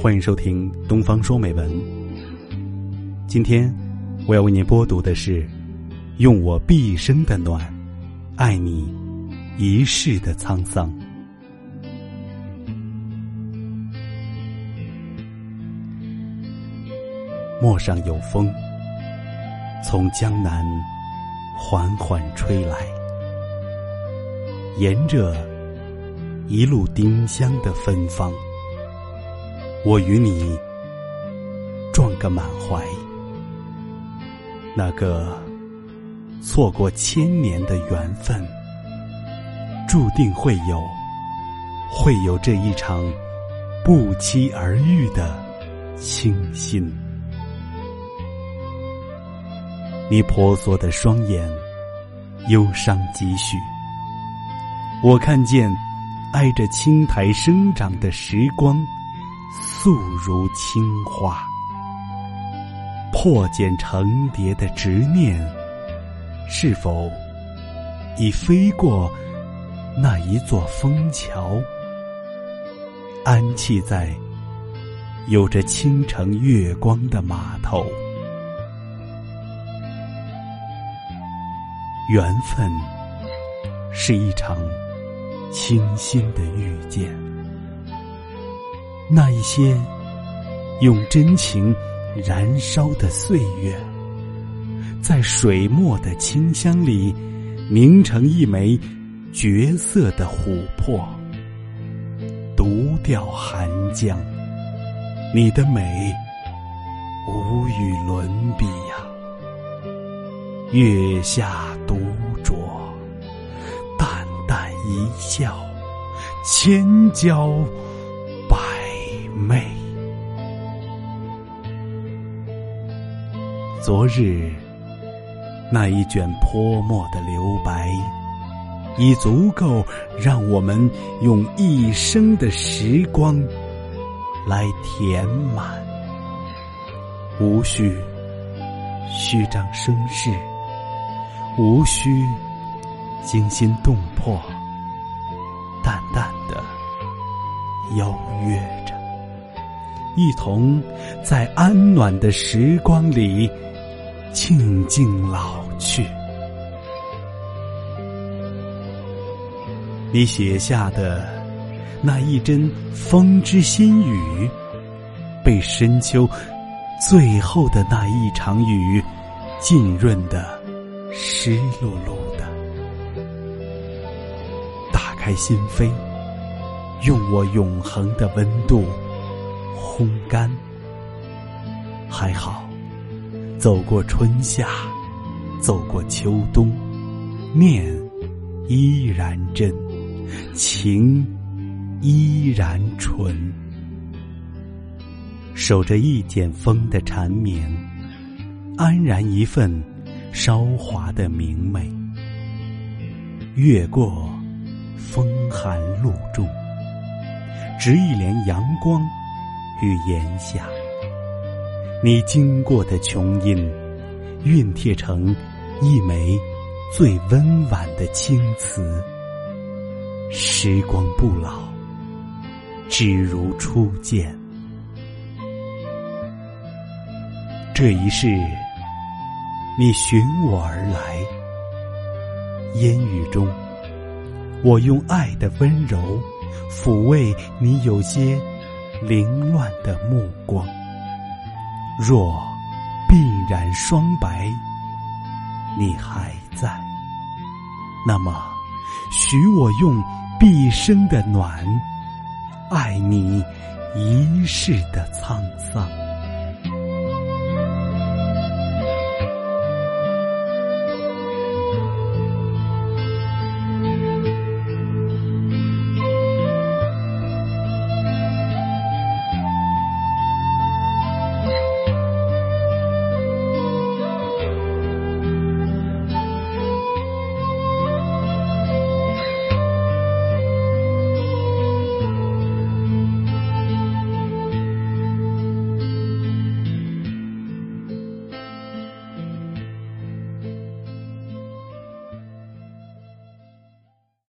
欢迎收听《东方说美文》。今天我要为您播读的是：用我毕生的暖，爱你一世的沧桑。陌上有风，从江南缓缓吹来，沿着一路丁香的芬芳。我与你撞个满怀，那个错过千年的缘分，注定会有，会有这一场不期而遇的倾心。你婆娑的双眼，忧伤几许？我看见挨着青苔生长的时光。素如青花，破茧成蝶的执念，是否已飞过那一座枫桥，安栖在有着倾城月光的码头？缘分是一场清新的遇见。那一些用真情燃烧的岁月，在水墨的清香里凝成一枚绝色的琥珀，独钓寒江。你的美无与伦比呀！月下独酌，淡淡一笑，千娇。妹，昨日那一卷泼墨的留白，已足够让我们用一生的时光来填满。无需虚张声势，无需惊心动魄，淡淡的邀约。一同在安暖的时光里静静老去。你写下的那一针风之心语，被深秋最后的那一场雨浸润的湿漉漉的。打开心扉，用我永恒的温度。烘干，还好，走过春夏，走过秋冬，面依然真，情依然纯，守着一剪风的缠绵，安然一份韶华的明媚，越过风寒露重，执一帘阳光。与檐下，你经过的琼音，熨帖成一枚最温婉的青瓷。时光不老，只如初见。这一世，你寻我而来，烟雨中，我用爱的温柔抚慰你有些。凌乱的目光，若鬓染霜白，你还在，那么许我用毕生的暖，爱你一世的沧桑。